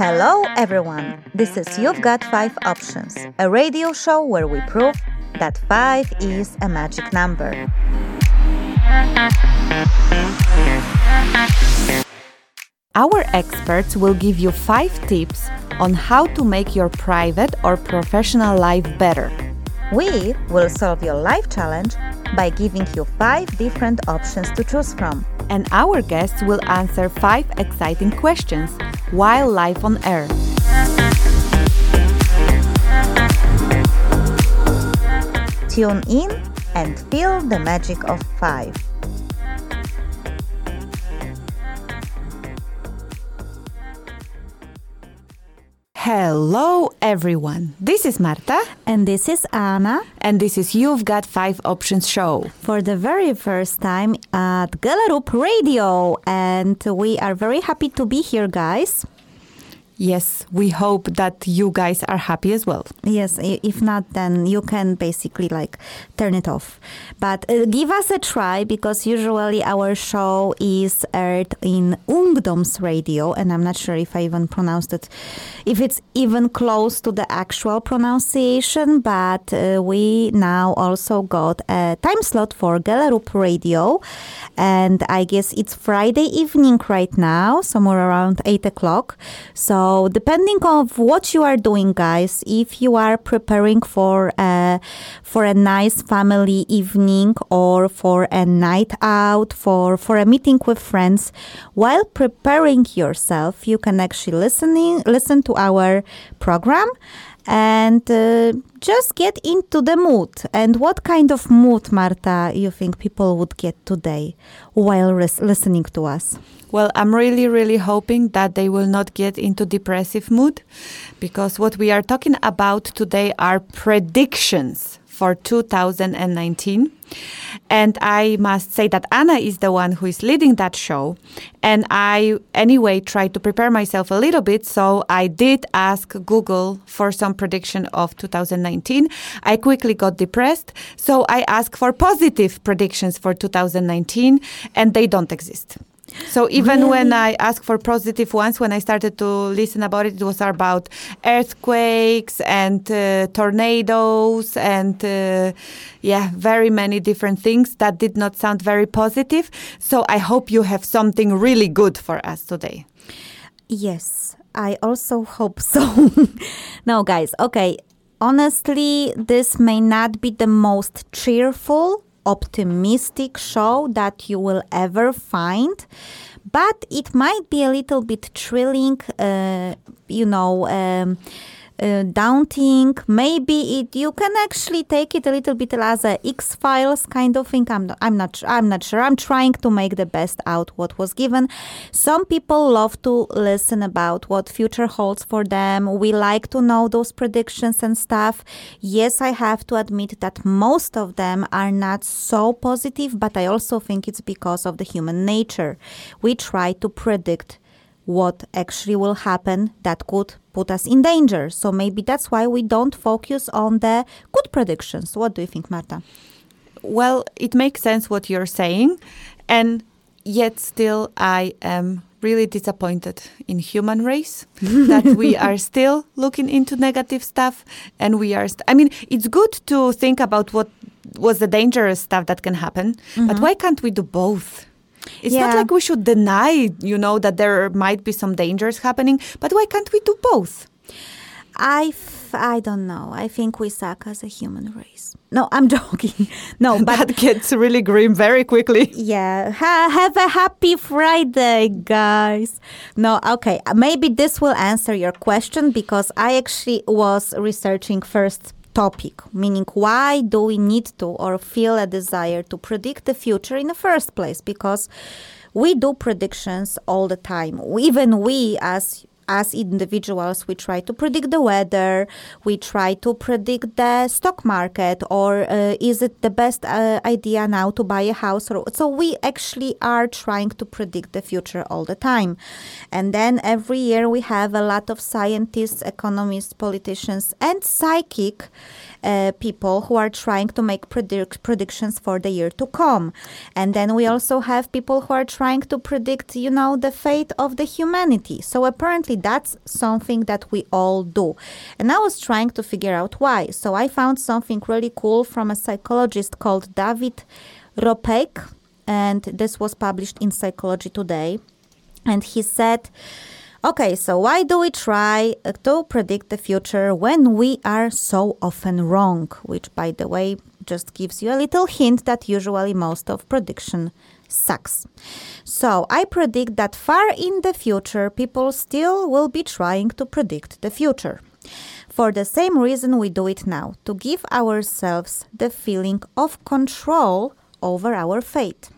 Hello, everyone. This is You've Got Five Options, a radio show where we prove that five is a magic number. Our experts will give you five tips on how to make your private or professional life better. We will solve your life challenge by giving you five different options to choose from. And our guests will answer five exciting questions while live on air. Tune in and feel the magic of five. Hello, everyone. This is Marta, And this is Anna and this is You've Got Five Options show. for the very first time at Galarup Radio. And we are very happy to be here, guys. Yes, we hope that you guys are happy as well. Yes, if not, then you can basically like turn it off. But uh, give us a try because usually our show is aired in Ungdoms Radio, and I'm not sure if I even pronounced it, if it's even close to the actual pronunciation. But uh, we now also got a time slot for Galarup Radio, and I guess it's Friday evening right now, somewhere around eight o'clock. So depending on what you are doing, guys, if you are preparing for a for a nice family evening or for a night out, for for a meeting with friends, while preparing yourself, you can actually listening listen to our program and uh, just get into the mood. And what kind of mood, Marta, you think people would get today while ris- listening to us? Well, I'm really, really hoping that they will not get into depressive mood because what we are talking about today are predictions for 2019. And I must say that Anna is the one who is leading that show. And I, anyway, tried to prepare myself a little bit. So I did ask Google for some prediction of 2019. I quickly got depressed. So I asked for positive predictions for 2019, and they don't exist. So even when I asked for positive ones, when I started to listen about it, it was about earthquakes and uh, tornadoes and uh, yeah, very many different things that did not sound very positive. So I hope you have something really good for us today. Yes, I also hope so. no, guys, okay. Honestly, this may not be the most cheerful, optimistic show that you will ever find, but it might be a little bit thrilling, uh, you know. Um, uh, daunting. Maybe it you can actually take it a little bit as a X Files kind of thing. I'm not, I'm not I'm not sure. I'm trying to make the best out what was given. Some people love to listen about what future holds for them. We like to know those predictions and stuff. Yes, I have to admit that most of them are not so positive, but I also think it's because of the human nature. We try to predict what actually will happen that could put us in danger. So maybe that's why we don't focus on the good predictions. What do you think, Marta? Well, it makes sense what you're saying, and yet still I am really disappointed in human race that we are still looking into negative stuff and we are st- I mean, it's good to think about what was the dangerous stuff that can happen, but mm-hmm. why can't we do both? It's not like we should deny, you know, that there might be some dangers happening, but why can't we do both? I, f- I don't know. I think we suck as a human race. No, I'm joking. No, but that gets really grim very quickly. Yeah, ha- have a happy Friday, guys. No, okay, maybe this will answer your question because I actually was researching first topic, meaning why do we need to or feel a desire to predict the future in the first place? Because we do predictions all the time. Even we as as individuals, we try to predict the weather, we try to predict the stock market, or uh, is it the best uh, idea now to buy a house? Or, so we actually are trying to predict the future all the time. And then every year we have a lot of scientists, economists, politicians, and psychic uh, people who are trying to make predict- predictions for the year to come. And then we also have people who are trying to predict, you know, the fate of the humanity. So apparently that's something that we all do. And I was trying to figure out why. So I found something really cool from a psychologist called David Ropeik, and this was published in Psychology Today. And he said, Okay, so why do we try to predict the future when we are so often wrong? Which, by the way, just gives you a little hint that usually most of prediction sucks. So I predict that far in the future, people still will be trying to predict the future. For the same reason we do it now, to give ourselves the feeling of control over our fate.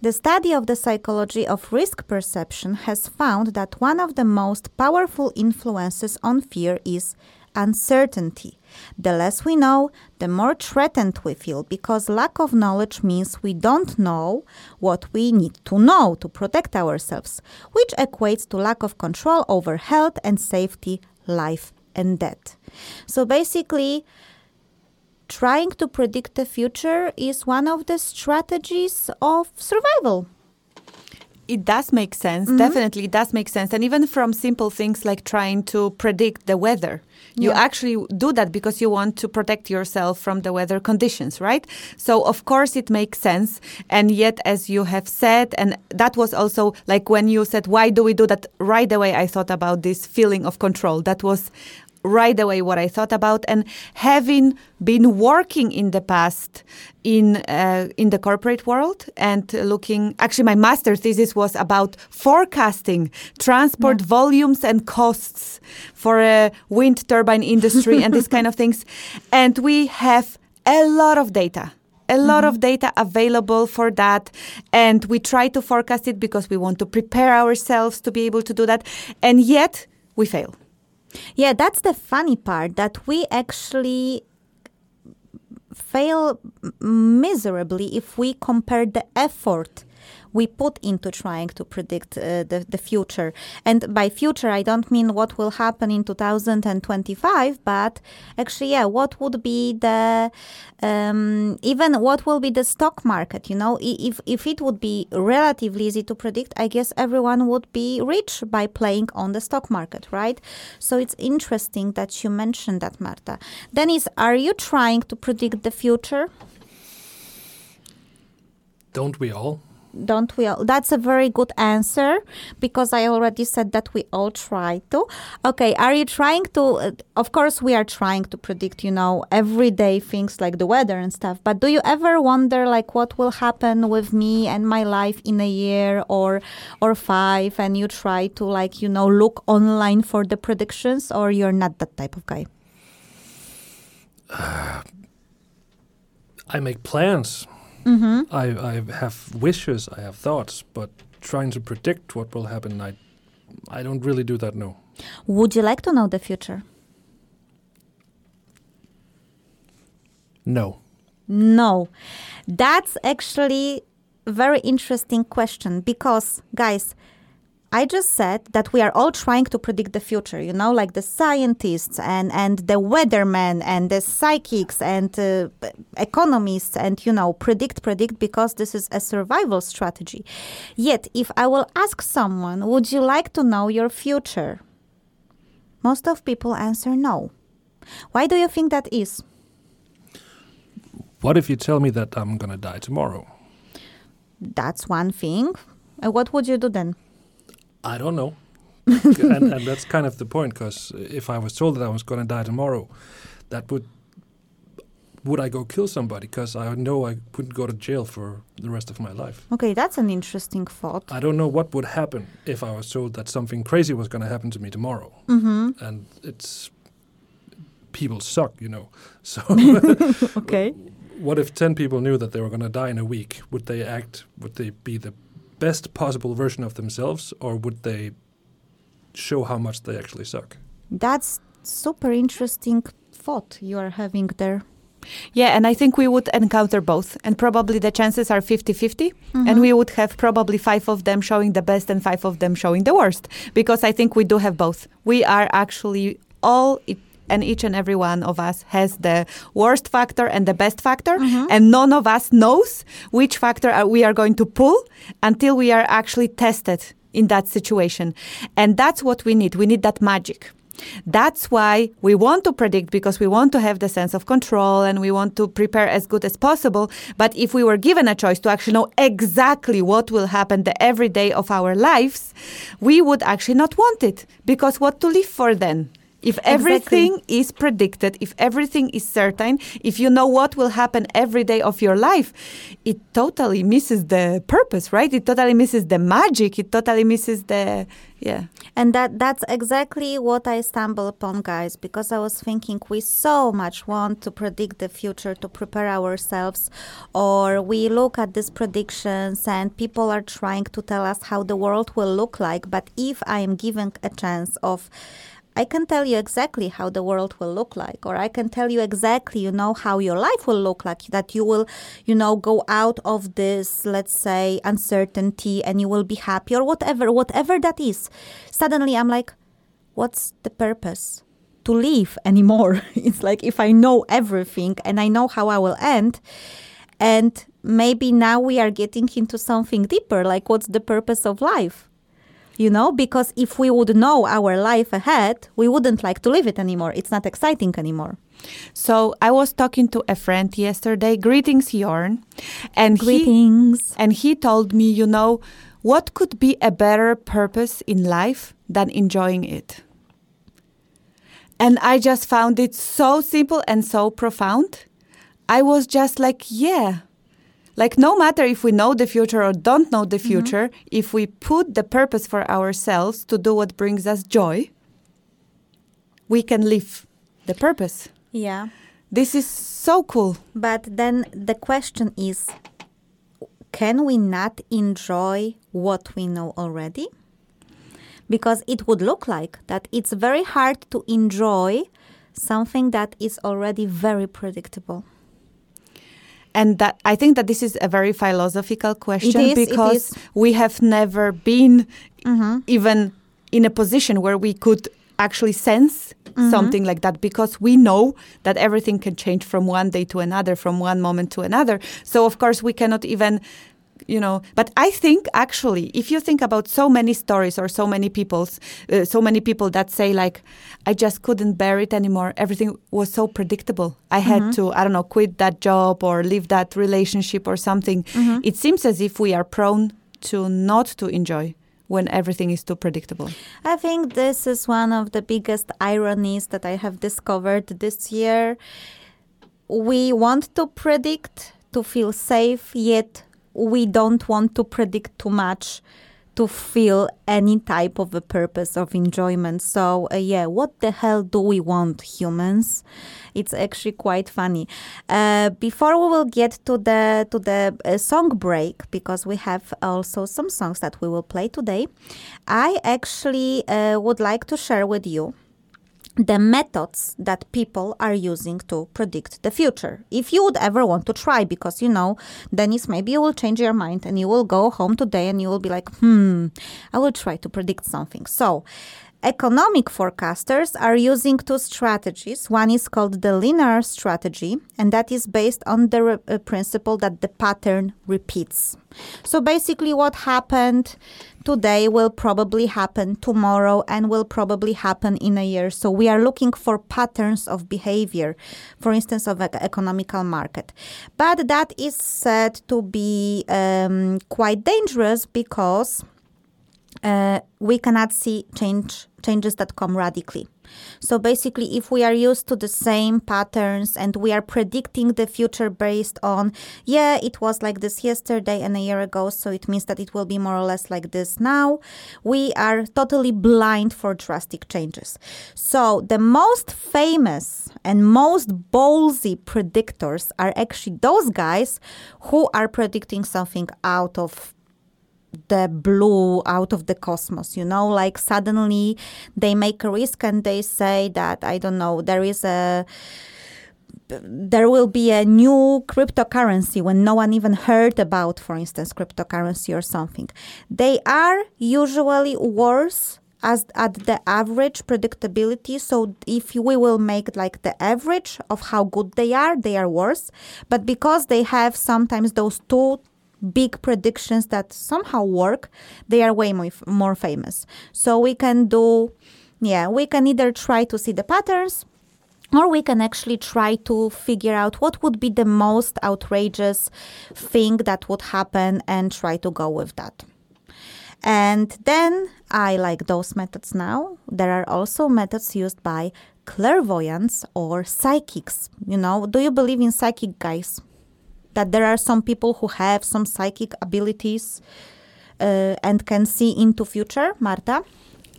The study of the psychology of risk perception has found that one of the most powerful influences on fear is uncertainty. The less we know, the more threatened we feel because lack of knowledge means we don't know what we need to know to protect ourselves, which equates to lack of control over health and safety, life and death. So basically, trying to predict the future is one of the strategies of survival. It does make sense. Mm-hmm. Definitely, it does make sense. And even from simple things like trying to predict the weather, you yeah. actually do that because you want to protect yourself from the weather conditions, right? So, of course, it makes sense. And yet, as you have said, and that was also like when you said, Why do we do that? Right away, I thought about this feeling of control. That was right away what I thought about. And having been working in the past in uh, in the corporate world and looking, actually, my master thesis was about forecasting transport yeah. volumes and costs for a wind turbine industry and this kind of things. And we have a lot of data a lot mm-hmm. of data available for that and we try to forecast it because we want to prepare ourselves to be able to do that and yet we fail yeah, that's the funny part that we actually fail miserably if we compare the effort we put into trying to predict uh, the, the future. And by future, I don't mean what will happen in 2025, but actually, yeah, what would be the, um, even what will be the stock market? You know, if, if it would be relatively easy to predict, I guess everyone would be rich by playing on the stock market, right? So it's interesting that you mentioned that, Marta. Dennis, are you trying to predict the future? Don't we all? Don't we all? That's a very good answer because I already said that we all try to. Okay, are you trying to? Uh, of course, we are trying to predict, you know, everyday things like the weather and stuff. But do you ever wonder, like, what will happen with me and my life in a year or or five? And you try to, like, you know, look online for the predictions, or you're not that type of guy? Uh, I make plans Mm-hmm. I, I have wishes, I have thoughts, but trying to predict what will happen, I, I don't really do that. No. Would you like to know the future? No. No. That's actually a very interesting question because, guys, I just said that we are all trying to predict the future, you know, like the scientists and, and the weathermen and the psychics and uh, economists and, you know, predict, predict because this is a survival strategy. Yet, if I will ask someone, would you like to know your future? Most of people answer no. Why do you think that is? What if you tell me that I'm going to die tomorrow? That's one thing. Uh, what would you do then? I don't know. and, and, that's kind of the point because if I was told that I was going to die tomorrow, that would would I go kill somebody? Because I know I wouldn't go to jail for the rest of my life. Okay, that's an interesting thought. I don't know what would happen if I was told that something crazy was going to happen to me tomorrow. Mm-hmm. And it's people suck, you know. So okay. What if ten people knew that they were going to die in a week? Would they act? Would they be the best possible version of themselves, or would they show how much they actually suck? That's super interesting thought you are having there. Yeah, and I think we would encounter both, and probably the chances are 50 50. Mm-hmm. And we would have probably five of them showing the best and five of them showing the worst, because I think we do have both. We are actually all and each and every one of us has the worst factor and the best factor mm-hmm. and none of us knows which factor we are going to pull until we are actually tested in that situation. And that's what we need. We need that magic. That's why we want to predict because we want to have the sense of control and we want to prepare as good as possible. But if we were given a choice to actually know exactly what will happen the every day of our lives, we would actually not want it because what to live for then? If everything Exactly. is predicted, if everything is certain, if you know what will happen every day of your life, it totally misses the purpose, right? It totally misses the magic. It totally misses the, yeah. And that that's exactly what I stumble upon, guys, because I was thinking we so much want to predict the future to prepare ourselves, or we look at these predictions and people are trying to tell us how the world will look like. But if I am given a chance of I can tell you exactly how the world will look like, or I can tell you exactly, you know, how your life will look like, that you will, you know, go out of this, let's say, uncertainty and you will be happy, or whatever, whatever that is. Suddenly I'm like, what's the purpose? To live anymore. it's like if I know everything and I know how I will end, and maybe now we are getting into something deeper, like what's the purpose of life? You know because if we would know our life ahead we wouldn't like to live it anymore it's not exciting anymore So I was talking to a friend yesterday. Greetings, Jorn. And he, greetings and he told me, you know, what could be a better purpose in life than enjoying it? And I just found it so simple and so profound. I was just like, yeah. Like, no matter if we know the future or don't know the mm-hmm. future, if we put the purpose for ourselves to do what brings us joy, we can live the purpose. yeah This is so cool. but then the question is can we not enjoy what we know already because it would look like that it's very hard to enjoy something that is already very predictable And that I think that this is a very philosophical question is, because we have never been Mm-hmm. even in a position where we could actually sense Mm-hmm. something like that because we know that everything can change from one day to another, from one moment to another. So of course we cannot even you know but i think actually if you think about so many stories or so many people's uh, so many people that say like i just couldn't bear it anymore. Everything was so predictable. I had to i don't know quit that job or leave that relationship or something. It seems as if we are prone to not to enjoy when everything is too predictable. I think this is one of the biggest ironies that I have discovered this year. We want to predict to feel safe, yet we don't want to predict too much to feel any type of a purpose of enjoyment. So, uh, yeah, what the hell do we want, humans? It's actually quite funny. Uh, before we will get to the to the uh, song break, because we have also some songs that we will play today, I actually uh, would like to share with you the methods that people are using to predict the future. If you would ever want to try, because you know, Dennis, maybe you will change your mind and you will go home today and you will be like, hmm, I will try to predict something. So, Economic forecasters are using two strategies. One is called the linear strategy, and that is based on the re- uh, principle that the pattern repeats. So basically, what happened today will probably happen tomorrow and will probably happen in a year. So we are looking for patterns of behavior, for instance, of an economical market. But that is said to be um, quite dangerous because uh, we cannot see change changes that come radically. So basically, if we are used to the same patterns and we are predicting the future based on, yeah, it was like this yesterday and a year ago, so it means that it will be more or less like this now, we are totally blind for drastic changes. So the most famous and most ballsy predictors are actually those guys who are predicting something out of the blue out of the cosmos you know? Like suddenly they make a risk and they say that i don't know there is a there will be a new cryptocurrency when no one even heard about for instance cryptocurrency or something. They are usually worse as at the average predictability. So if we will make like the average of how good they are they are worse. But because they have sometimes those two big predictions that somehow work, they are way more, more famous. So we can do, yeah, we can either try to see the patterns or we can actually try to figure out what would be the most outrageous thing that would happen and try to go with that. And then I like those methods now. There are also methods used by clairvoyants or psychics. You know, do you believe in psychic guys? That there are some people who have some psychic abilities uh, and can see into future, Marta?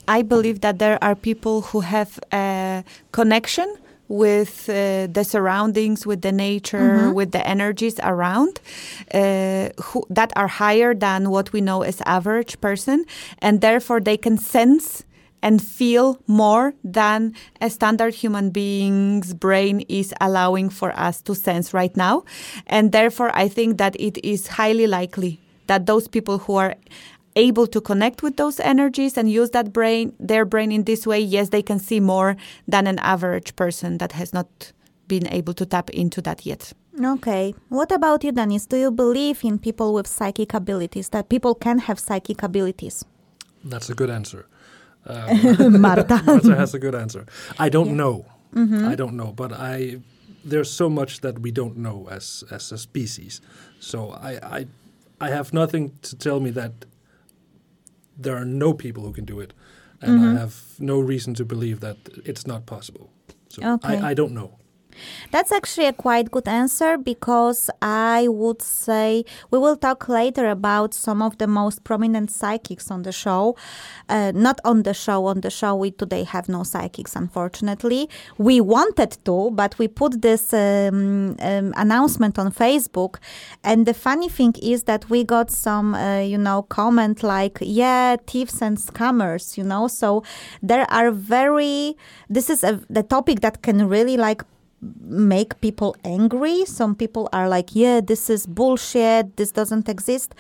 I believe that there are people who have a connection with uh, the surroundings, with the nature, mm-hmm. with the energies around uh, who, that are higher than what we know as average person, and therefore they can sense and feel more than a standard human being's brain is allowing for us to sense right now. And therefore, I think that it is highly likely that those people who are able to connect with those energies and use that brain their brain in this way yes they can see more than an average person that has not been able to tap into that yet. Okay. What about you Denis do you believe in people with psychic abilities that people can have psychic abilities? That's a good answer um, Marta. Marta has a good answer I don't yeah. know mm-hmm. I don't know but I there's so much that we don't know as as a species so I I I have nothing to tell me that there are no people who can do it, and mm-hmm. I have no reason to believe that it's not possible. So okay. I, I don't know. That's actually a quite good answer because I would say we will talk later about some of the most prominent psychics on the show. Uh, not on the show, on the show, we today have no psychics, unfortunately. We wanted to, but we put this um, um, announcement on Facebook. And the funny thing is that we got some, uh, you know, comment like, yeah, thieves and scammers, you know. So there are very, this is a, the topic that can really like make people angry. Some people are like, yeah, this is bullshit, this doesn't exist.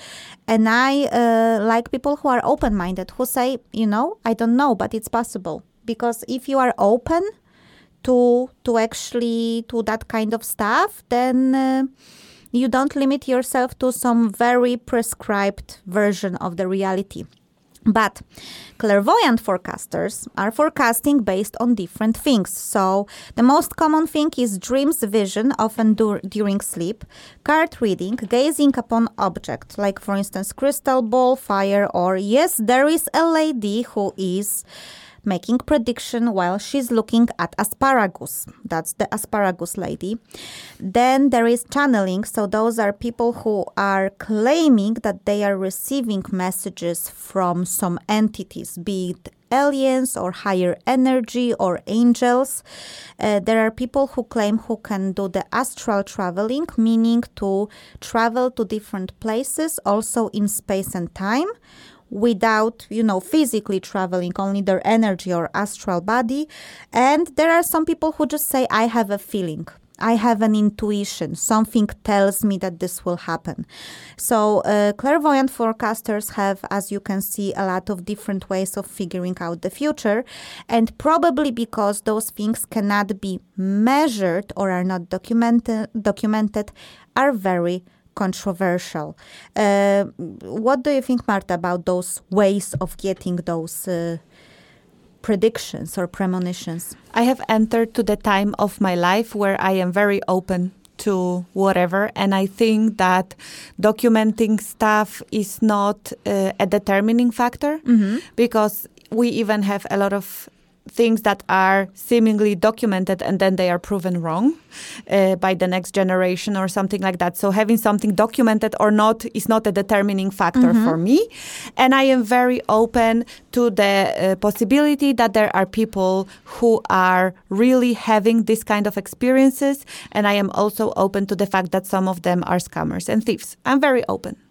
And I uh, like people who are open minded, who say, you know, I don't know, but it's possible. Because if you are open to, to actually to that kind of stuff, then uh, you don't limit yourself to some very prescribed version of the reality. But clairvoyant forecasters are forecasting based on different things. So, the most common thing is dreams vision, often dur- during sleep, card reading, gazing upon objects, like for instance, crystal ball, fire, or yes, there is a lady who is making prediction while she's looking at asparagus. That's the asparagus lady. Then there is channeling. So those are people who are claiming that they are receiving messages from some entities, be it aliens or higher energy or angels. Uh, there are people who claim who can do the astral traveling, meaning to travel to different places, also in space and time without, you know, physically traveling, only their energy or astral body. And there are some people who just say, I have a feeling. I have an intuition. Something tells me that this will happen. So, uh, clairvoyant forecasters have, as you can see, a lot of different ways of figuring out the future. And probably because those things cannot be measured or are not documented, documented are very controversial. Uh, what do you think, Marta, about those ways of getting those uh, predictions or premonitions? I have entered to the time of my life where I am very open to whatever and i think that documenting stuff is not uh, a determining factor mm-hmm. because we even have a lot of things that are seemingly documented and then they are proven wrong uh, by the next generation or something like that. So having something documented or not is not a determining factor mm-hmm. for me. And I am very open to the uh, possibility that there are people who are really having this kind of experiences. And I am also open to the fact that some of them are scammers and thieves. I'm very open.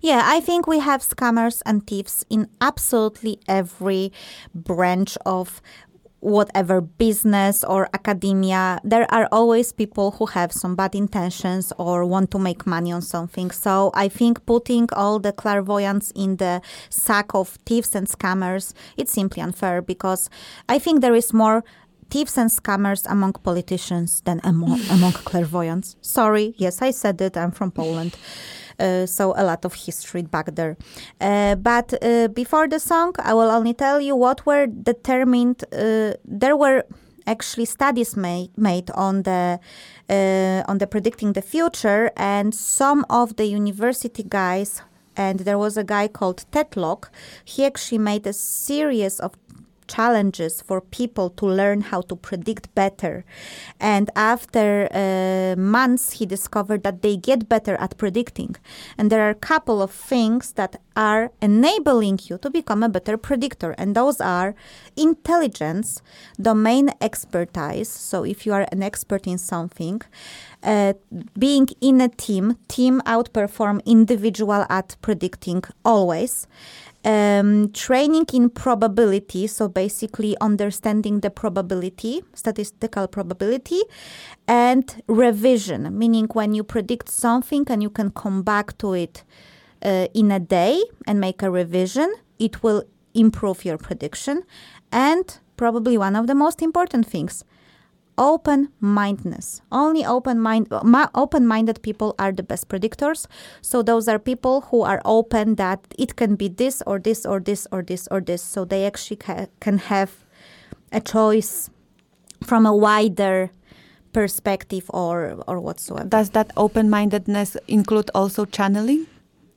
Yeah, I think we have scammers and thieves in absolutely every branch of whatever business or academia, there are always people who have some bad intentions or want to make money on something. So I think putting all the clairvoyants in the sack of thieves and scammers, it's simply unfair because I think there is more thieves and scammers among politicians than among, among clairvoyants. Sorry, yes, I said it. I'm from Poland. Uh, so a lot of history back there. Uh, but uh, before the song, I will only tell you what were determined. There were actually studies made made on the uh, on the predicting the future, and some of the university guys. And there was a guy called Tetlock. He actually made a series of challenges for people to learn how to predict better. And after uh, months, he discovered that they get better at predicting. And there are a couple of things that are enabling you to become a better predictor. And those are intelligence, domain expertise. So if you are an expert in something, uh, being in a team, team outperform individual at predicting always um, training in probability, so basically understanding the probability, statistical probability, and revision, meaning when you predict something and you can come back to it uh, in a day and make a revision, it will improve your prediction. And probably one of the most important things open mindedness. Only open mind open minded people are the best predictors. So those are people who are open that it can be this or this or this or this or this. So they actually ca- can have a choice from a wider perspective or or whatsoever. Does that open mindedness include also channeling?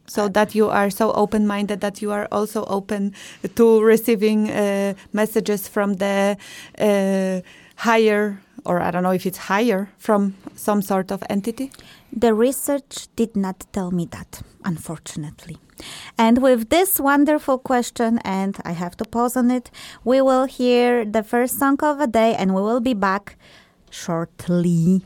so that you are so open minded that you are also open to receiving uh, messages from the uh, higher or I don't know if it's higher from some sort of entity? The research did not tell me that, unfortunately. And with this wonderful question, and I have to pause on it, we will hear the first song of the day and we will be back shortly.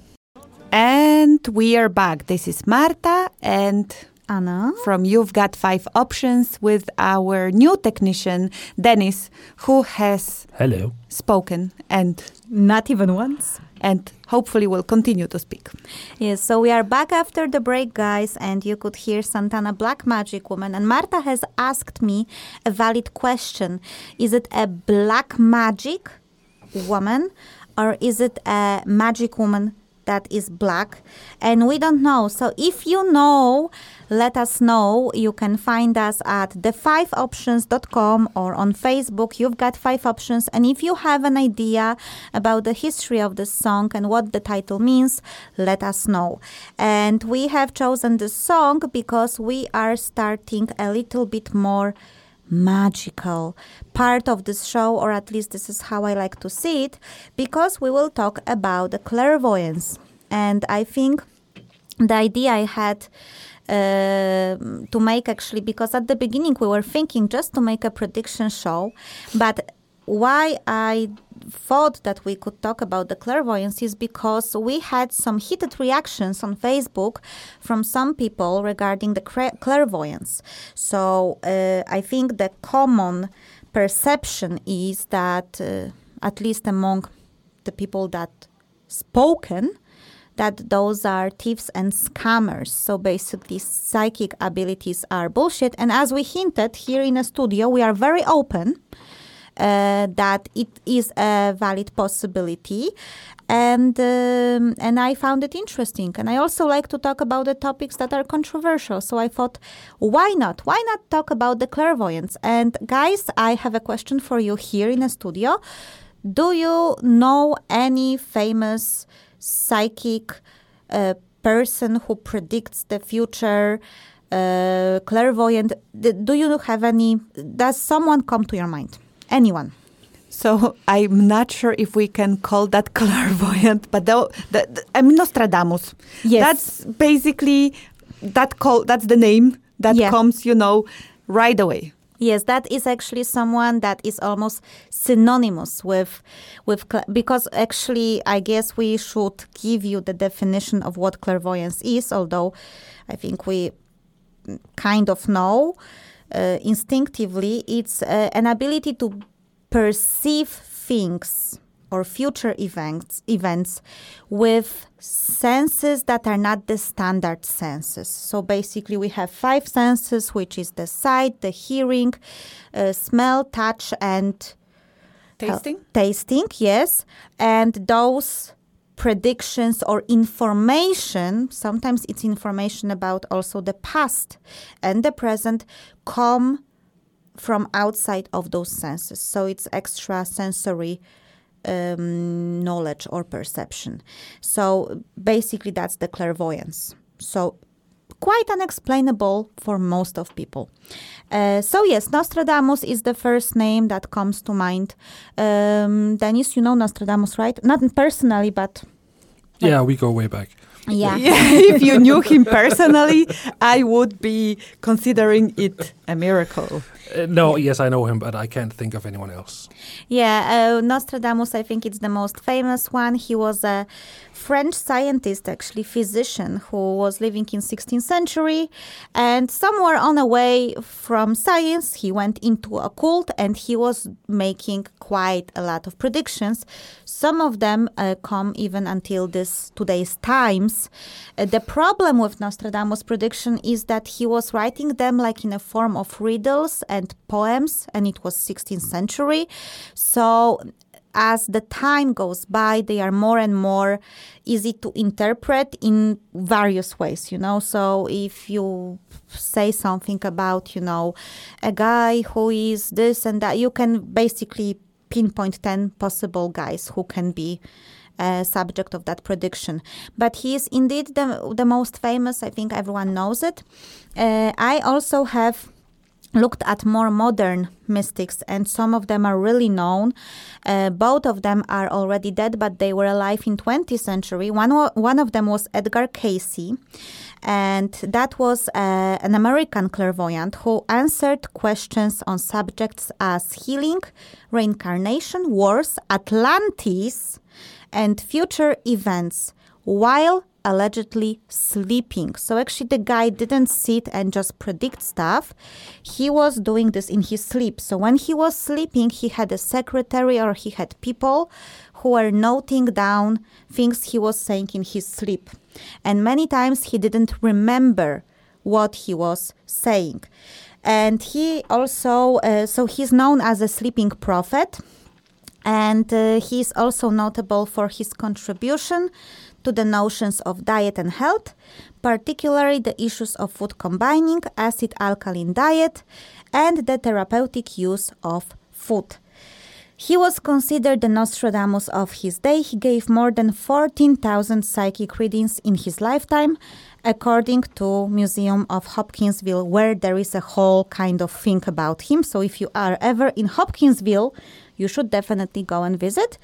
And we are back. This is Marta and Anna. From You've Got Five Options with our new technician, Dennis, who has Hello. spoken and not even once. And hopefully will continue to speak. Yes, so we are back after the break, guys, and you could hear Santana Black Magic Woman. And Marta has asked me a valid question Is it a black magic woman or is it a magic woman that is black and we don't know so if you know let us know. You can find us at the5options.com or on facebook. You've got five options. And if you have an idea about the history of the song and what the title means let us know. And we have chosen this song because we are starting a little bit more magical part of this show, or at least this is how I like to see it, because we will talk about the clairvoyance. And I think the idea I had uh, to make actually, because at the beginning we were thinking just to make a prediction show, but why I thought that we could talk about the clairvoyance is because we had some heated reactions on Facebook from some people regarding the clairvoyance. So uh, I think the common perception is that, uh, at least among the people that spoken, that those are thieves and scammers. So basically, psychic abilities are bullshit. And as we hinted here in a studio, we are very open uh, that it is a valid possibility. And um, and I found it interesting, and I also like to talk about the topics that are controversial. So I thought, why not? Why not talk about the clairvoyance? And guys, I have a question for you here in the studio. Do you know any famous psychic uh, person who predicts the future? Uh, clairvoyant. Do you have any? Does someone come to your mind? anyone. So I'm not sure if we can call that clairvoyant, but the, the, the, I mean Nostradamus. Yes, that's basically that call. That's the name that yeah. comes, you know, right away. Yes, that is actually someone that is almost synonymous with with because actually I guess we should give you the definition of what clairvoyance is, although I think we kind of know uh, instinctively, it's uh, an ability to perceive things or future events events with senses that are not the standard senses. So basically, we have five senses, which is the sight, the hearing, uh, smell, touch, and tasting. tasting, yes, and those predictions or information, sometimes it's information about also the past and the present, come from outside of those senses. So it's extra sensory um, knowledge or perception. So basically, that's the clairvoyance. So quite unexplainable for most of people. Uh, so yes, Nostradamus is the first name that comes to mind. Um, Dennis, you know Nostradamus, right? Not personally, but yeah, we go way back. Yeah. if you knew him personally, I would be considering it a miracle. Uh, no, yes, I know him, but I can't think of anyone else. Yeah, uh, Nostradamus, I think it's the most famous one. He was a French scientist, actually physician, who was living in 16th century. And somewhere on the way from science, he went into a cult and he was making quite a lot of predictions. Some of them uh, come even until this today's times. Uh, the problem with Nostradamus' prediction is that he was writing them like in a form of riddles and poems, and it was 16th century. So as the time goes by, they are more and more easy to interpret in various ways, you know. So if you say something about, you know, a guy who is this and that, you can basically pinpoint 10 possible guys who can be uh, subject of that prediction. But he is indeed the, the most famous. I think everyone knows it. Uh, I also have looked at more modern mystics, and some of them are really known. Uh, both of them are already dead, but they were alive in 20th century. One, one of them was Edgar Cayce and that was uh, an American clairvoyant who answered questions on subjects as healing, reincarnation, wars, Atlantis, and future events while allegedly sleeping. So actually the guy didn't sit and just predict stuff. He was doing this in his sleep. So when he was sleeping, he had a secretary or he had people who were noting down things he was saying in his sleep. And many times he didn't remember what he was saying. And he also, uh, so he's known as a sleeping prophet. And uh, he's also notable for his contribution to the notions of diet and health, particularly the issues of food combining, acid alkaline diet, and the therapeutic use of food. He was considered the Nostradamus of his day. He gave more than 14,000 psychic readings in his lifetime, according to Museum of Hopkinsville, where there is a whole kind of thing about him. So if you are ever in Hopkinsville, you should definitely go and visit.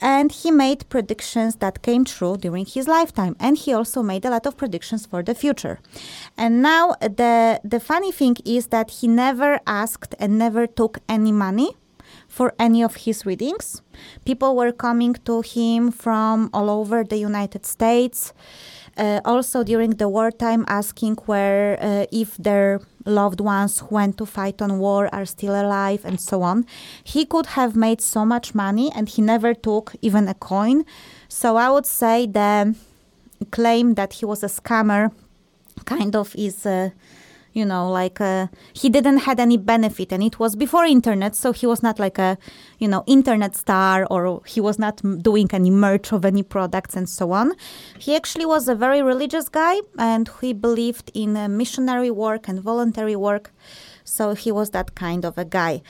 And he made predictions that came true during his lifetime. And he also made a lot of predictions for the future. And now the the funny thing is that he never asked and never took any money for any of his readings. People were coming to him from all over the United States. Uh, also during the wartime, asking where uh, if their loved ones who went to fight on war are still alive and so on. He could have made so much money, and he never took even a coin. So I would say the claim that he was a scammer kind of is. Uh, you know like uh, he didn't had any benefit and it was before internet so he was not like a you know internet star or he was not doing any merch of any products and so on. He actually was a very religious guy and he believed in uh, missionary work and voluntary work. So he was that kind of a guy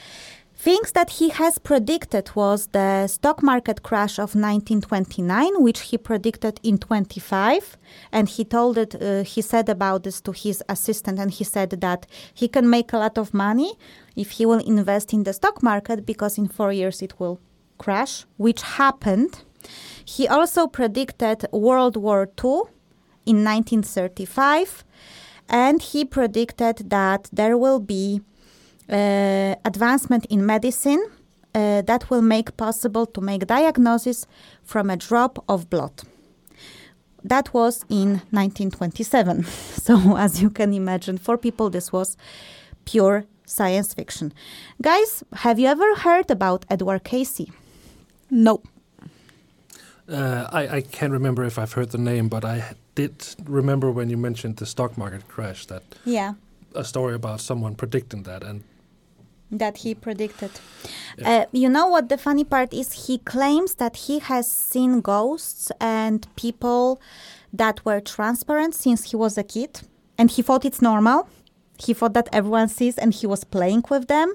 Things that he has predicted was the stock market crash of 1929, which he predicted in 25, and he told it. Uh, he said about this to his assistant, and he said that he can make a lot of money if he will invest in the stock market because in four years it will crash, which happened. He also predicted World War II in 1935, and he predicted that there will be uh, advancement in medicine uh, that will make possible to make diagnosis from a drop of blood. That was in 1927. So, as you can imagine, for people, this was pure science fiction. Guys, have you ever heard about Edward Cayce? No. Uh, I, I can't remember if I've heard the name, but I did remember when you mentioned the stock market crash that Yeah. a story about someone predicting that, and that he predicted. Uh, you know what the funny part is? He claims that he has seen ghosts and people that were transparent since he was a kid, and he thought it's normal. He thought that everyone sees, and he was playing with them.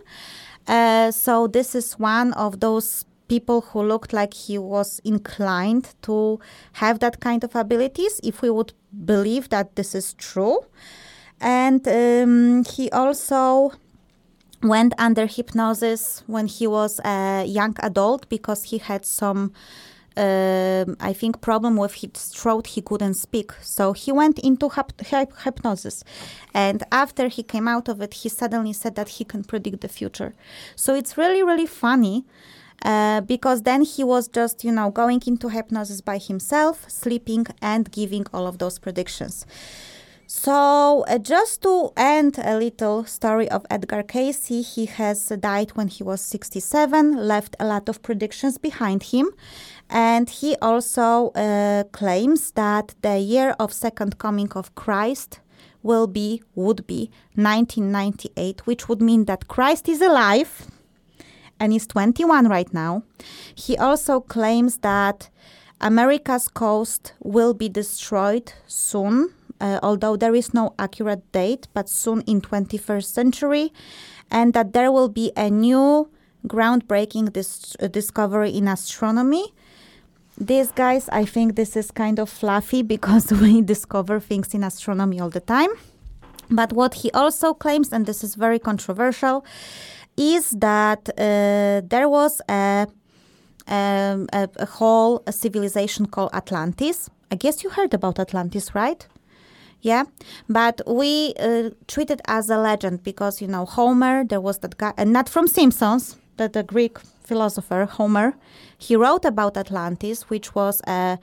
Uh, so this is one of those people who looked like he was inclined to have that kind of abilities. If we would believe that this is true, and um, he also went under hypnosis when he was a young adult because he had some um I think problem with his throat. He couldn't speak. So he went into hyp- hyp- hypnosis. And after he came out of it he suddenly said that he can predict the future. So it's really really funny uh, because then he was just you know going into hypnosis by himself sleeping and giving all of those predictions so, uh, just to end a little story of Edgar Cayce, he has died when he was 67, left a lot of predictions behind him, and he also uh, claims that the year of second coming of Christ will be would be 1998, which would mean that Christ is alive and is 21 right now. He also claims that America's coast will be destroyed soon uh, although there is no accurate date, but soon in 21st century, and that there will be a new groundbreaking dis- uh, discovery in astronomy. These guys, I think this is kind of fluffy because we discover things in astronomy all the time. But what he also claims, and this is very controversial, is that uh, there was a, um, a, a whole civilization called Atlantis. I guess you heard about Atlantis, right? Yeah but we uh, treat it as a legend because you know homer there was that guy and not from simpsons that the greek philosopher homer he wrote about atlantis which was a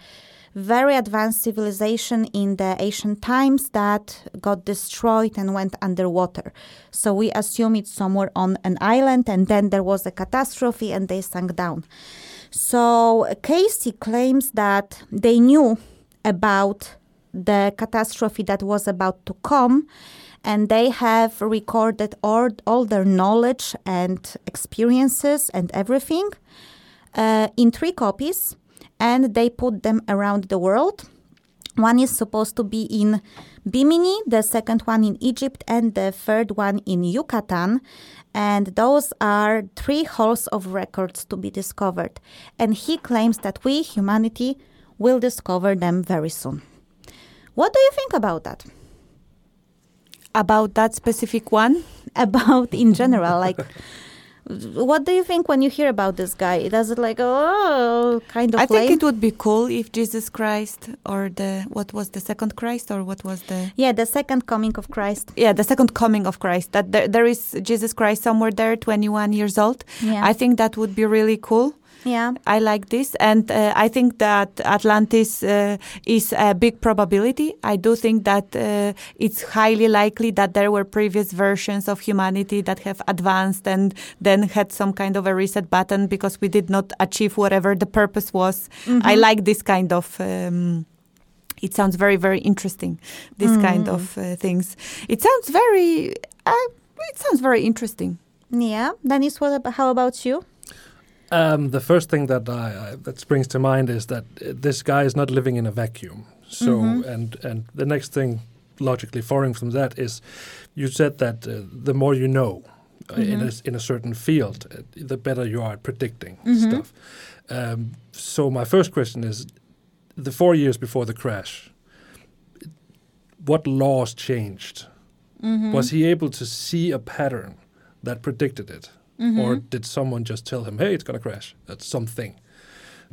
very advanced civilization in the ancient times that got destroyed and went underwater. So we assume it's somewhere on an island, and then there was a catastrophe and they sank down. So Cayce claims that they knew about the catastrophe that was about to come and they have recorded all, all their knowledge and experiences and everything uh, in three copies and they put them around the world one is supposed to be in Bimini, the second one in Egypt, and the third one in Yucatan. And those are three halls of records to be discovered. And he claims that we, humanity, will discover them very soon. What do you think about that? About that specific one? About in general, like. what do you think when you hear about this guy? Does it like oh kind of? I think lame? it would be cool if Jesus Christ or the what was the second Christ or what was the yeah the second coming of Christ. yeah the second coming of Christ that there, there is Jesus Christ somewhere there, twenty one years old. Yeah. I think that would be really cool. Yeah, I like this, and uh, I think that Atlantis uh, is a big probability. I do think that uh, it's highly likely that there were previous versions of humanity that have advanced and then had some kind of a reset button because we did not achieve whatever the purpose was. I like this kind of. Um, it sounds very, very interesting. This kind of uh, things. It sounds very. Uh, it sounds very interesting. yeah. Dennis, what about, how about you? Um, the first thing that I, I, that springs to mind is that uh, this guy is not living in a vacuum. So, and and the next thing logically following from that is, you said that uh, the more you know uh, in a in a certain field, uh, the better you are at predicting stuff. Um, so my first question is, the four years before the crash, what laws changed? Was he able to see a pattern that predicted it? Mm-hmm. Or did someone just tell him, hey, it's going to crash? That's something.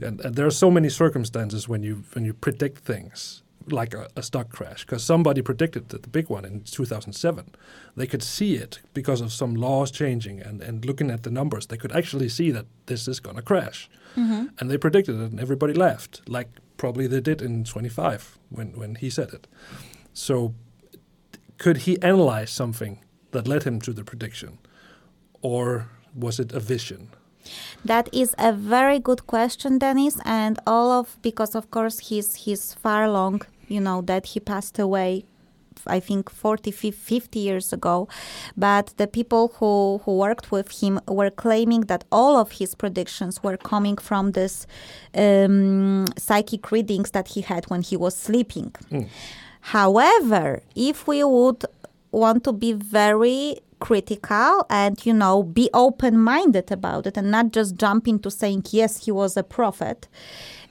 And, and there are so many circumstances when you when you predict things like a, a stock crash because somebody predicted that the big one in 2007 they could see it because of some laws changing and, and looking at the numbers they could actually see that this is going to crash mm-hmm. and they predicted it and everybody laughed like probably they did in 25 when, when he said it. So could he analyze something that led him to the prediction? Or was it a vision That is a very good question, Dennis, and all of because of course he's he's far long, you know, that he passed away I think 40, 50 years ago. But the people who, who worked with him were claiming that all of his predictions were coming from this um, psychic readings that he had when he was sleeping. However, if we would want to be very critical and you know be open minded about it and not just jump into saying yes he was a prophet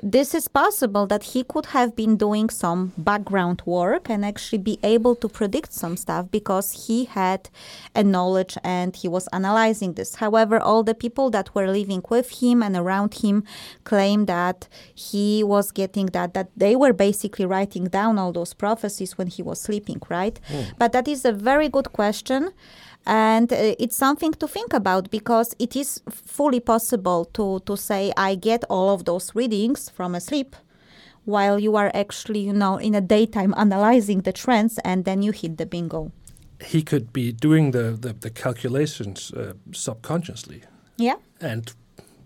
this is possible that he could have been doing some background work and actually be able to predict some stuff because he had a knowledge and he was analyzing this. However, all the people that were living with him and around him claim that he was getting that that they were basically writing down all those prophecies when he was sleeping, right? Hmm. But that is a very good question and uh, it's something to think about because it is fully possible to to say i get all of those readings from asleep while you are actually you know in a daytime analyzing the trends and then you hit the bingo. He could be doing the, the, the calculations uh, subconsciously. Yeah. And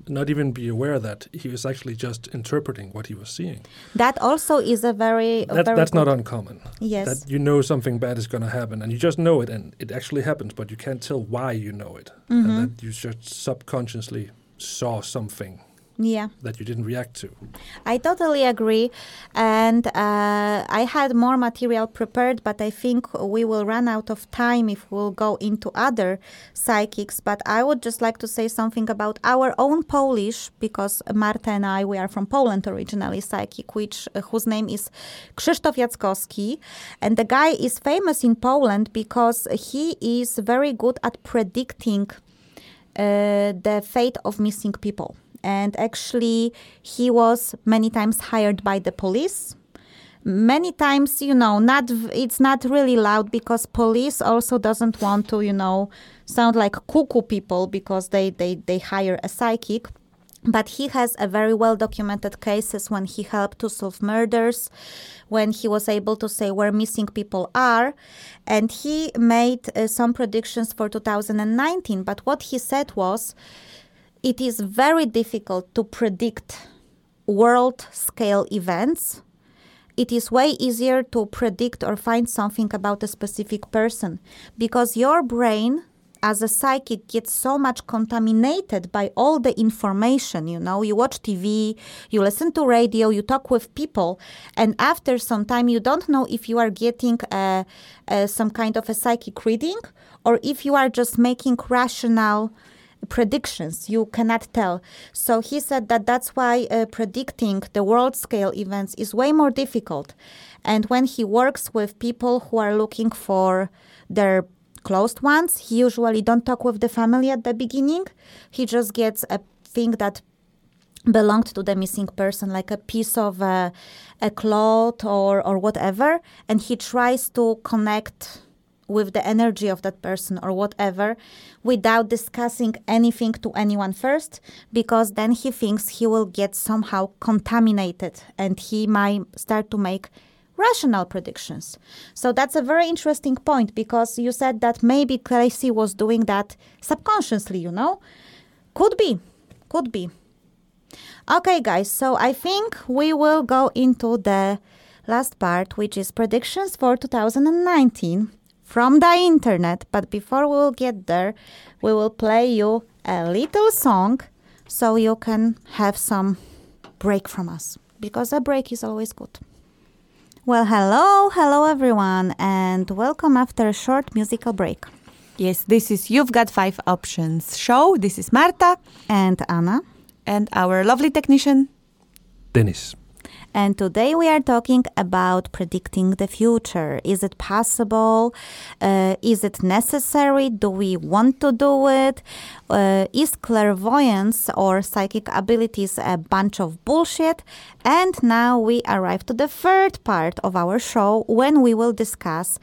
not even be aware that he was actually just interpreting what he was seeing. that also is a very, That, very that's not uncommon. yes That you know something bad is going to happen and you just know it and it actually happens, but you can't tell why you know it. Mm-hmm. And that you just subconsciously saw something yeah that you didn't react to. I totally agree. And uh, I had more material prepared, but I think we will run out of time if we'll go into other psychics. But I would just like to say something about our own Polish, because Marta and I, we are from Poland originally, psychic, which uh, whose name is Krzysztof Jackowski. And the guy is famous in Poland because he is very good at predicting uh, the fate of missing people. And actually, he was many times hired by the police. Many times, you know, not it's not really loud because police also doesn't want to, you know, sound like cuckoo people because they they they hire a psychic. But he has a very well documented cases when he helped to solve murders, when he was able to say where missing people are, and he made uh, some predictions for 2019. But what he said was, it is very difficult to predict world scale events. It is way easier to predict or find something about a specific person because your brain as a psychic gets so much contaminated by all the information you know you watch tv you listen to radio you talk with people and after some time you don't know if you are getting a, a, some kind of a psychic reading or if you are just making rational predictions. You cannot tell. So he said that that's why uh, predicting the world scale events is way more difficult. And when he works with people who are looking for their closed ones he usually don't talk with the family at the beginning. He just gets a thing that belonged to the missing person like a piece of uh, a cloth or or whatever. And he tries to connect with the energy of that person or whatever without discussing anything to anyone first because then he thinks he will get somehow contaminated and he might start to make rational predictions. So that's a very interesting point because you said that maybe Tracy was doing that subconsciously, you know? Could be. Could be. Okay, guys, so I think we will go into the last part, which is predictions for 2019 from the internet. But before we will get there, we will play you a little song so you can have some break from us because a break is always good. Well, hello, hello everyone, and welcome after a short musical break. Yes, this is You've Got Five Options show. This is Marta And Anna, and our lovely technician. Dennis. And today we are talking about predicting the future. Is it possible? Uh, is it necessary? Do we want to do it? Uh, is clairvoyance or psychic abilities a bunch of bullshit? And now we arrive to the third part of our show when we will discuss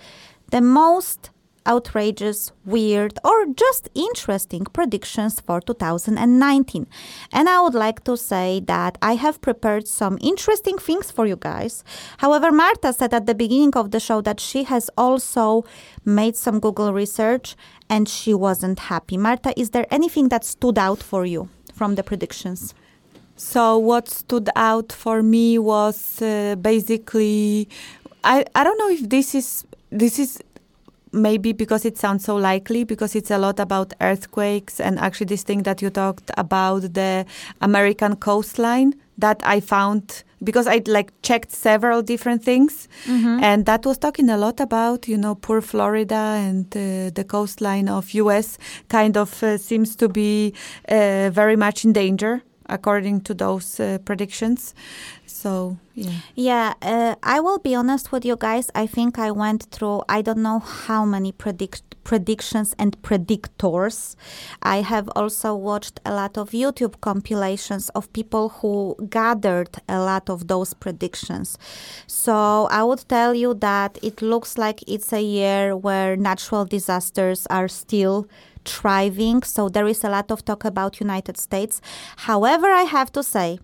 the most outrageous, weird, or just interesting predictions for 2019. And I would like to say that I have prepared some interesting things for you guys. However, Marta said at the beginning of the show that she has also made some Google research and she wasn't happy. Marta, is there anything that stood out for you from the predictions? So what stood out for me was uh, basically I I don't know if this is this is maybe because it sounds so likely because it's a lot about earthquakes and actually this thing that you talked about the American coastline that I found because I like checked several different things. And that was talking a lot about you know poor Florida and uh, the coastline of US kind of uh, seems to be uh, very much in danger according to those uh, predictions so yeah Yeah, uh, I will be honest with you guys. I think I went through I don't know how many predict predictions and predictors. I have also watched a lot of YouTube compilations of people who gathered a lot of those predictions. So I would tell you that it looks like it's a year where natural disasters are still thriving. So there is a lot of talk about United States. However, I have to say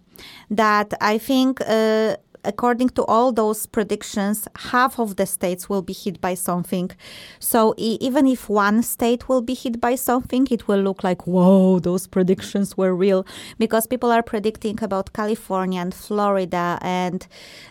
that I think. Uh, According to all those predictions, half of the states will be hit by something. So e- even if one state will be hit by something, it will look like, whoa, those predictions were real. Because people are predicting about California and Florida and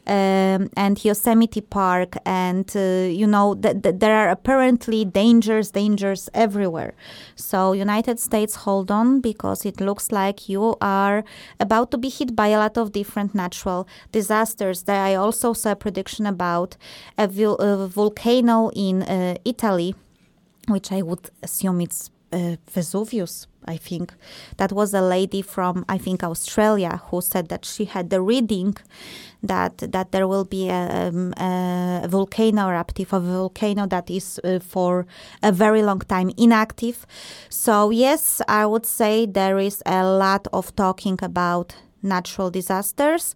um, and Yosemite Park, and uh, you know th- th- there are apparently dangers, dangers everywhere. So United States, hold on, because it looks like you are about to be hit by a lot of different natural disasters. There, I also saw a prediction about a, vil- a volcano in uh, Italy, which I would assume it's uh, Vesuvius. I think that was a lady from I think Australia who said that she had the reading that that there will be a, um, a volcano eruptive a volcano that is uh, for a very long time inactive. So yes, I would say there is a lot of talking about natural disasters.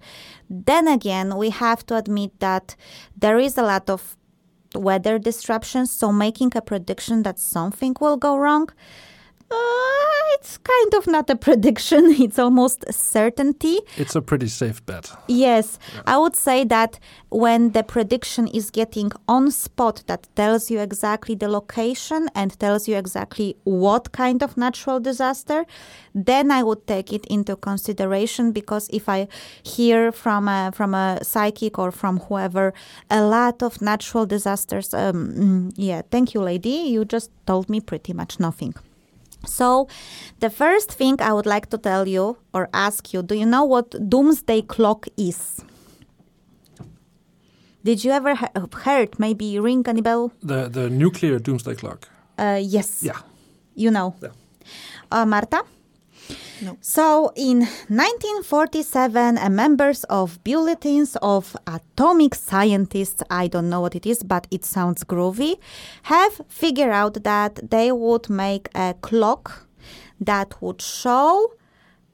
Then again, we have to admit that there is a lot of weather disruptions. So making a prediction that something will go wrong. Uh, it's kind of not a prediction, it's almost certainty. It's a pretty safe bet. Yes, I would say that when the prediction is getting on spot, that tells you exactly the location and tells you exactly what kind of natural disaster, then I would take it into consideration because if I hear from a, from a psychic or from whoever a lot of natural disasters, um, mm, yeah, thank you, lady, you just told me pretty much nothing. So, the first thing I would like to tell you or ask you do you know what doomsday clock is? Did you ever he- heard, maybe ring any bell? The the nuclear doomsday clock. Uh, yes. Yeah. You know. Yeah. Uh, Marta? No. So, in 1947, a uh, members of bulletins of atomic scientists, I don't know what it is, but it sounds groovy, have figured out that they would make a clock that would show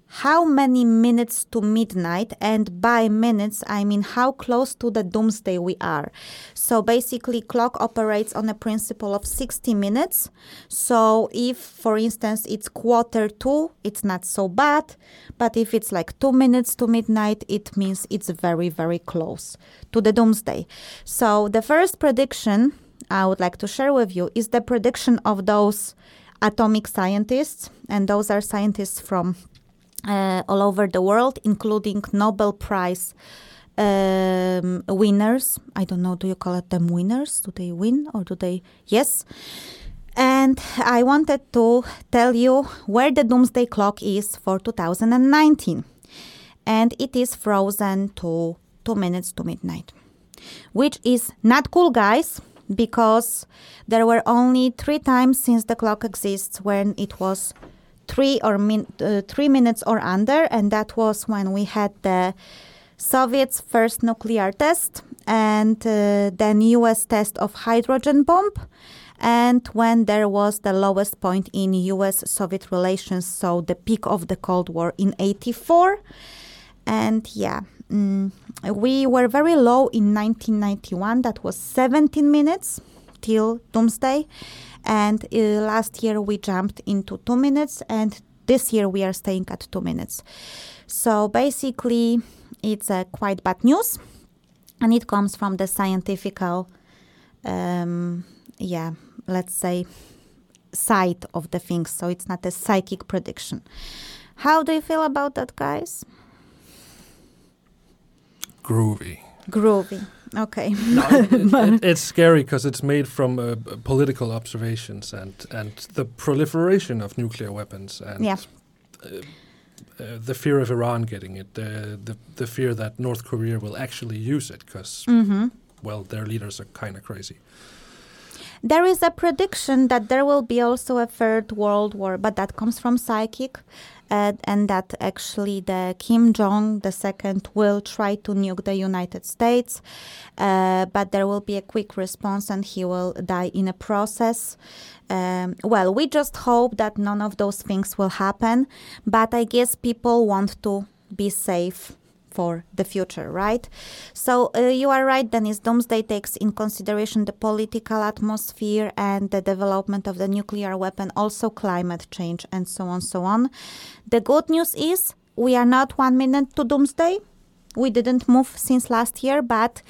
how many minutes to midnight and by minutes i mean how close to the doomsday we are. So basically clock operates on a principle of 60 minutes. So if for instance it's quarter to it's not so bad but if it's like 2 minutes to midnight it means it's very very close to the doomsday. So the first prediction i would like to share with you is the prediction of those atomic scientists and those are scientists from all over the world, including Nobel Prize um, winners. I don't know, do you call it them winners? Do they win or do they? Yes. And I wanted to tell you where the doomsday clock is for 2019. And it is frozen to two minutes to midnight, which is not cool, guys, because there were only three times since the clock exists when it was three or min- uh, three minutes or under, and that was when we had the Soviets' first nuclear test and uh, then U.S. test of hydrogen bomb, and when there was the lowest point in U.S.-Soviet relations, so the peak of the Cold War in '84, and yeah. Mm, we were very low in 1991. That was 17 minutes till doomsday. And uh, last year we jumped into two minutes, and this year we are staying at two minutes. So basically, it's uh, quite bad news, and it comes from the scientific, um, yeah, let's say, side of the things. So it's not a psychic prediction. How do you feel about that, guys? Groovy. Groovy. Okay. No, it- it- it's scary because it's made from uh, political observations and and the proliferation of nuclear weapons and Yeah. uh, uh, the fear of Iran getting it, the the the fear that North Korea will actually use it because hmm well their leaders are kind of crazy. There is a prediction that there will be also a third world war, but that comes from psychic, uh, and that actually the Kim Jong the second will try to nuke the United States, uh, but there will be a quick response and he will die in a process. Um, well, we just hope that none of those things will happen, but I guess people want to be safe for the future, right? So uh, you are right, Dennis. Doomsday takes in consideration the political atmosphere and the development of the nuclear weapon, also climate change, and so on, so on. The good news is we are not one minute to doomsday. We didn't move since last year, but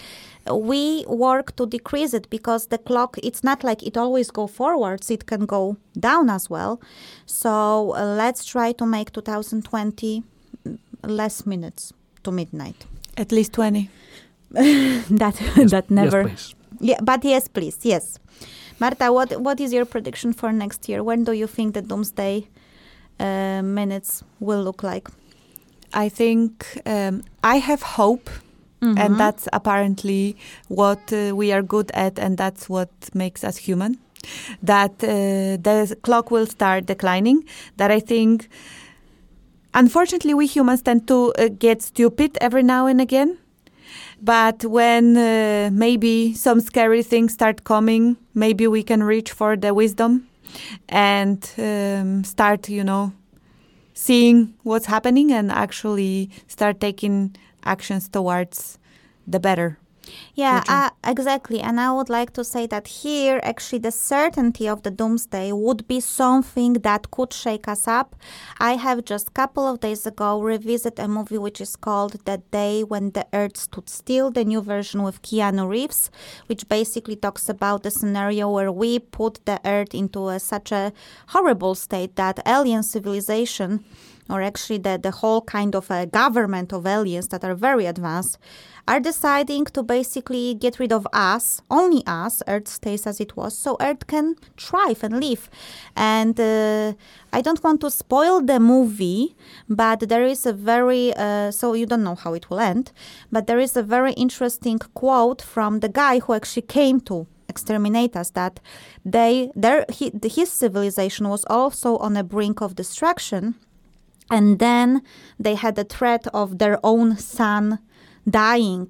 we work to decrease it because the clock it's not like it always go forwards it can go down as well so uh, let's try to make 2020 less minutes to midnight At least 20. that Yes- that never Yes, please. yeah but yes please yes marta what what is your prediction for next year when do you think the doomsday uh, minutes will look like I think um, I have hope, Mhm. and that's apparently what uh, we are good at, and that's what makes us human. That uh, the clock will start declining. That I think, unfortunately, we humans tend to uh, get stupid every now and again. But when uh, maybe some scary things start coming, maybe we can reach for the wisdom and um, start, you know, seeing what's happening and actually start taking actions towards the better. Yeah, uh, exactly. And I would like to say that here, actually, the certainty of the doomsday would be something that could shake us up. I have just a couple of days ago revisited a movie which is called The Day When the Earth Stood Still, the new version with Keanu Reeves, which basically talks about the scenario where we put the Earth into a, such a horrible state that alien civilization or actually the, the whole kind of a government of aliens that are very advanced, are deciding to basically get rid of us, only us, Earth stays as it was, so Earth can thrive and live. And uh, I don't want to spoil the movie, but there is a very, uh, so you don't know how it will end, but there is a very interesting quote from the guy who actually came to exterminate us that they their he, his civilization was also on the brink of destruction and then they had the threat of their own son dying.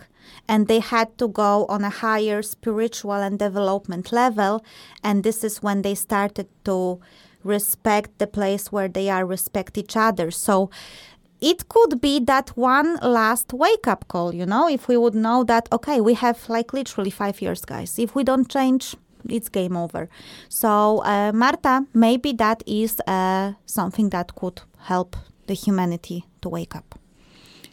And they had to go on a higher spiritual and development level. And this is when they started to respect the place where they are respect each other. So it could be that one last wake up call you know if we would know that okay we have like literally 5 years guys. If we don't change it's game over. So uh, marta maybe that is uh, something that could help the humanity to wake up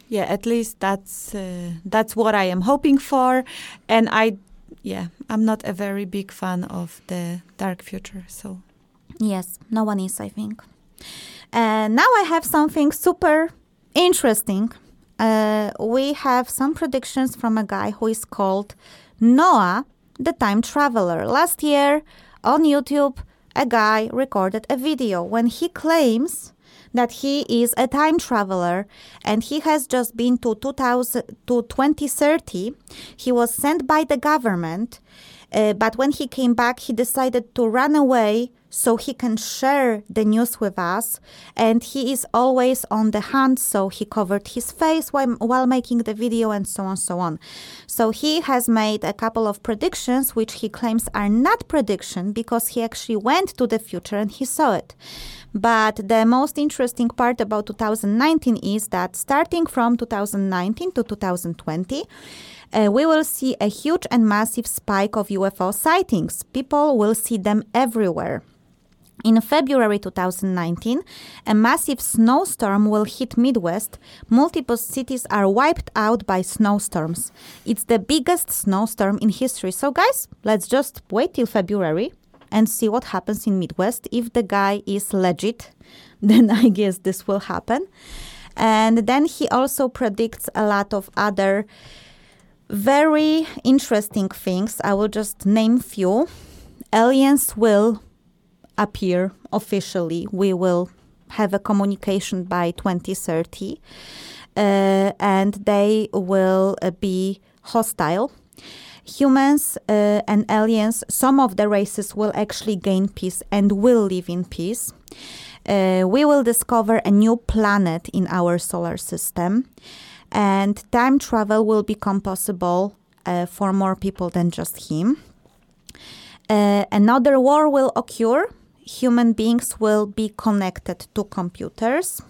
Yeah, at least that's uh, that's what I am hoping for, and I, yeah, I'm not a very big fan of the dark future. So Yes, no one is, I think. And now I have something super interesting. Uh, we have some predictions from a guy who is called Noah, the time traveler. Last year on YouTube, a guy recorded a video when he claims that he is a time traveler and he has just been to 2000 to 2030 he was sent by the government uh, but when he came back he decided to run away so he can share the news with us and he is always on the hunt so he covered his face while, while making the video and so on so on. So he has made a couple of predictions which he claims are not prediction because he actually went to the future and he saw it but the most interesting part about 2019 is that starting from 2019 to 2020, uh, we will see a huge and massive spike of UFO sightings. People will see them everywhere. In February 2019, a massive snowstorm will hit Midwest. Multiple cities are wiped out by snowstorms. It's the biggest snowstorm in history. So, guys, let's just wait till February and see what happens in Midwest. If the guy is legit, then I guess this will happen. And then he also predicts a lot of other very interesting things. I will just name few. Aliens will appear officially. We will have a communication by 2030, uh, and they will uh, be hostile. Humans uh, and aliens, some of the races will actually gain peace and will live in peace. Uh, we will discover a new planet in our solar system, and time travel will become possible uh, for more people than just him. Uh, another war will occur. Human beings will be connected to computers,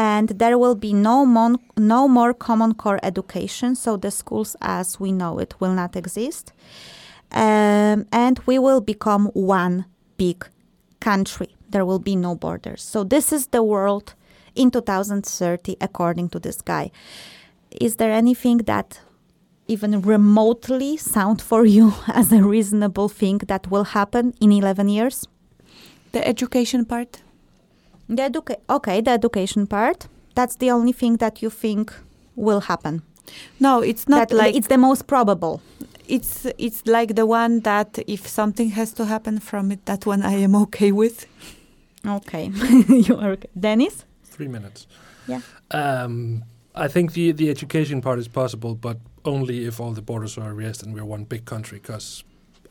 and there will be no, mon- no more common core education. So the schools, as we know it, will not exist, um, and we will become one big country. There will be no borders. So this is the world in 2030, according to this guy. Is there anything that even remotely sound for you as a reasonable thing that will happen in 11 years? The education part? The educa- okay, the education part. That's the only thing that you think will happen. No, it's not that like it's the most probable. it's it's like the one that if something has to happen from it, that one I am okay with. Okay, you are okay. Dennis. Three minutes. Yeah. Um, I think the the education part is possible, but only if all the borders are erased and we're one big country. Because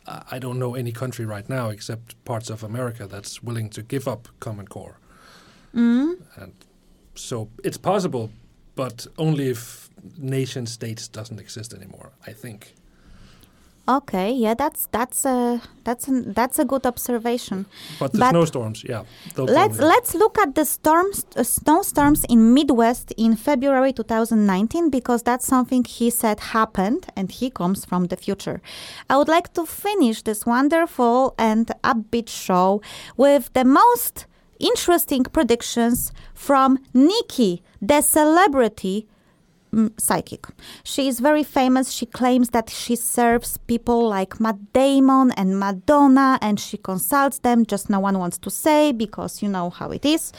I I don't know any country right now except parts of America that's willing to give up Common Core, Mm. and so it's possible, but only if nation states doesn't exist anymore. I think. Okay, yeah, that's that's a that's a, that's a good observation. But the But- snowstorms, yeah. Let's probably- let's look at the storms, uh, snowstorms in Midwest in February 2019 because that's something he said happened, and he comes from the future. I would like to finish this wonderful and upbeat show with the most interesting predictions from Nikki, the celebrity mm, psychic. She is very famous. She claims that she serves people like Matt Damon and Madonna and she consults them, just no one wants to say because you know how it is.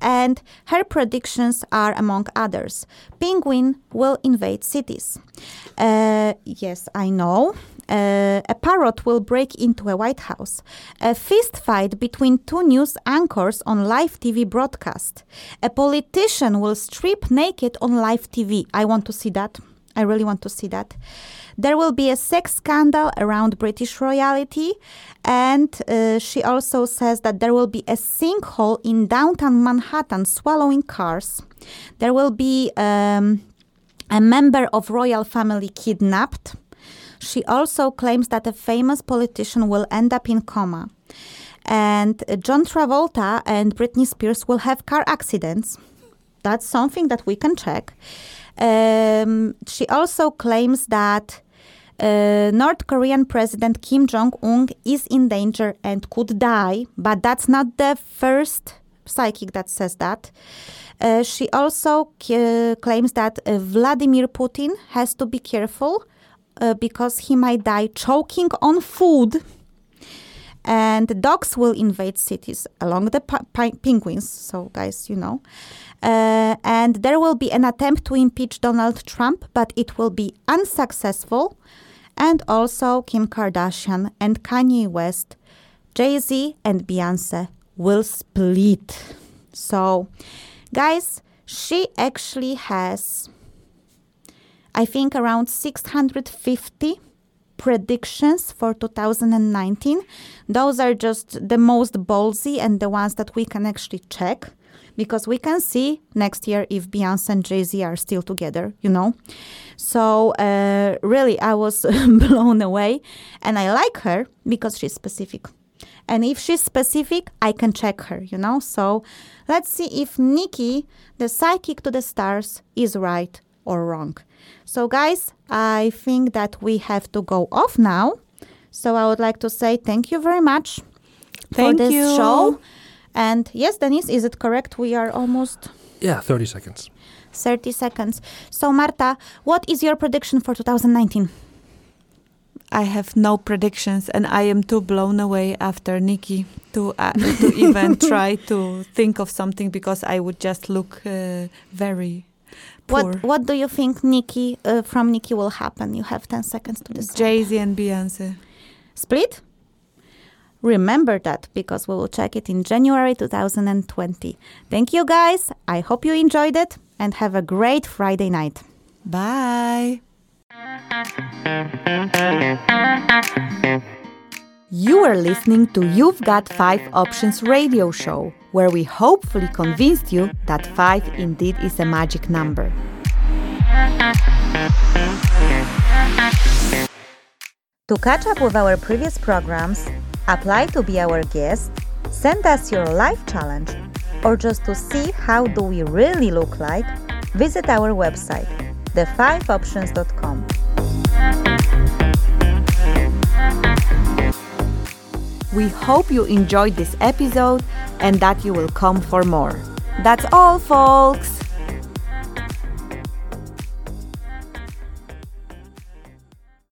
And her predictions are, among others, Penguin will invade cities. Uh, yes, I know. A parrot will break into a White House. A fist fight between two news anchors on live TV broadcast. A politician will strip naked on live TV. I want to see that. I really want to see that. There will be a sex scandal around British royalty, and uh, she also says that there will be a sinkhole in downtown Manhattan swallowing cars. There will be um, a member of royal family kidnapped. She also claims that a famous politician will end up in coma. And John Travolta and Britney Spears will have car accidents. That's something that we can check. Um, she also claims that uh, North Korean President Kim Jong un is in danger and could die, but that's not the first psychic that says that. Uh, she also uh, claims that uh, Vladimir Putin has to be careful uh, because he might die choking on food. And dogs will invade cities along the penguins. So, guys, you know. Uh, and there will be an attempt to impeach Donald Trump, but it will be unsuccessful. And also, Kim Kardashian and Kanye West, Jay Z and Beyonce will split. So, guys, she actually has, I think, around 650 predictions for 2019. Those are just the most ballsy and the ones that we can actually check because we can see next year if Beyonce and Jay Z are still together, you know. So, uh, really, I was blown away and I like her because she's specific. And if she's specific, I can check her, you know? So let's see if Nikki, the psychic to the stars, is right or wrong. So, guys, I think that we have to go off now. So, I would like to say thank you very much Thank for this you. show. And yes, Denise, is it correct? We are almost Yeah, 30 seconds. 30 seconds. So, Marta, what is your prediction for 2019? I have no predictions, and I am too blown away after Nikki to uh, to even try to think of something because I would just look uh, very What What do you think, Nikki, uh, from Nikki will happen? You have 10 seconds to decide. Jay Z and Beyonce. Split? Remember that because we will check it in January 2020. Thank you guys. I hope you enjoyed it and have a great Friday night. Bye. You are listening to You've Got Five Options radio show, where we hopefully convinced you that five indeed is a magic number. To catch up with our previous programs, apply to be our guest, send us your life challenge, or just to see how do we really look like, visit our website, the5options.com. We hope you enjoyed this episode and that you will come for more. That's all, folks!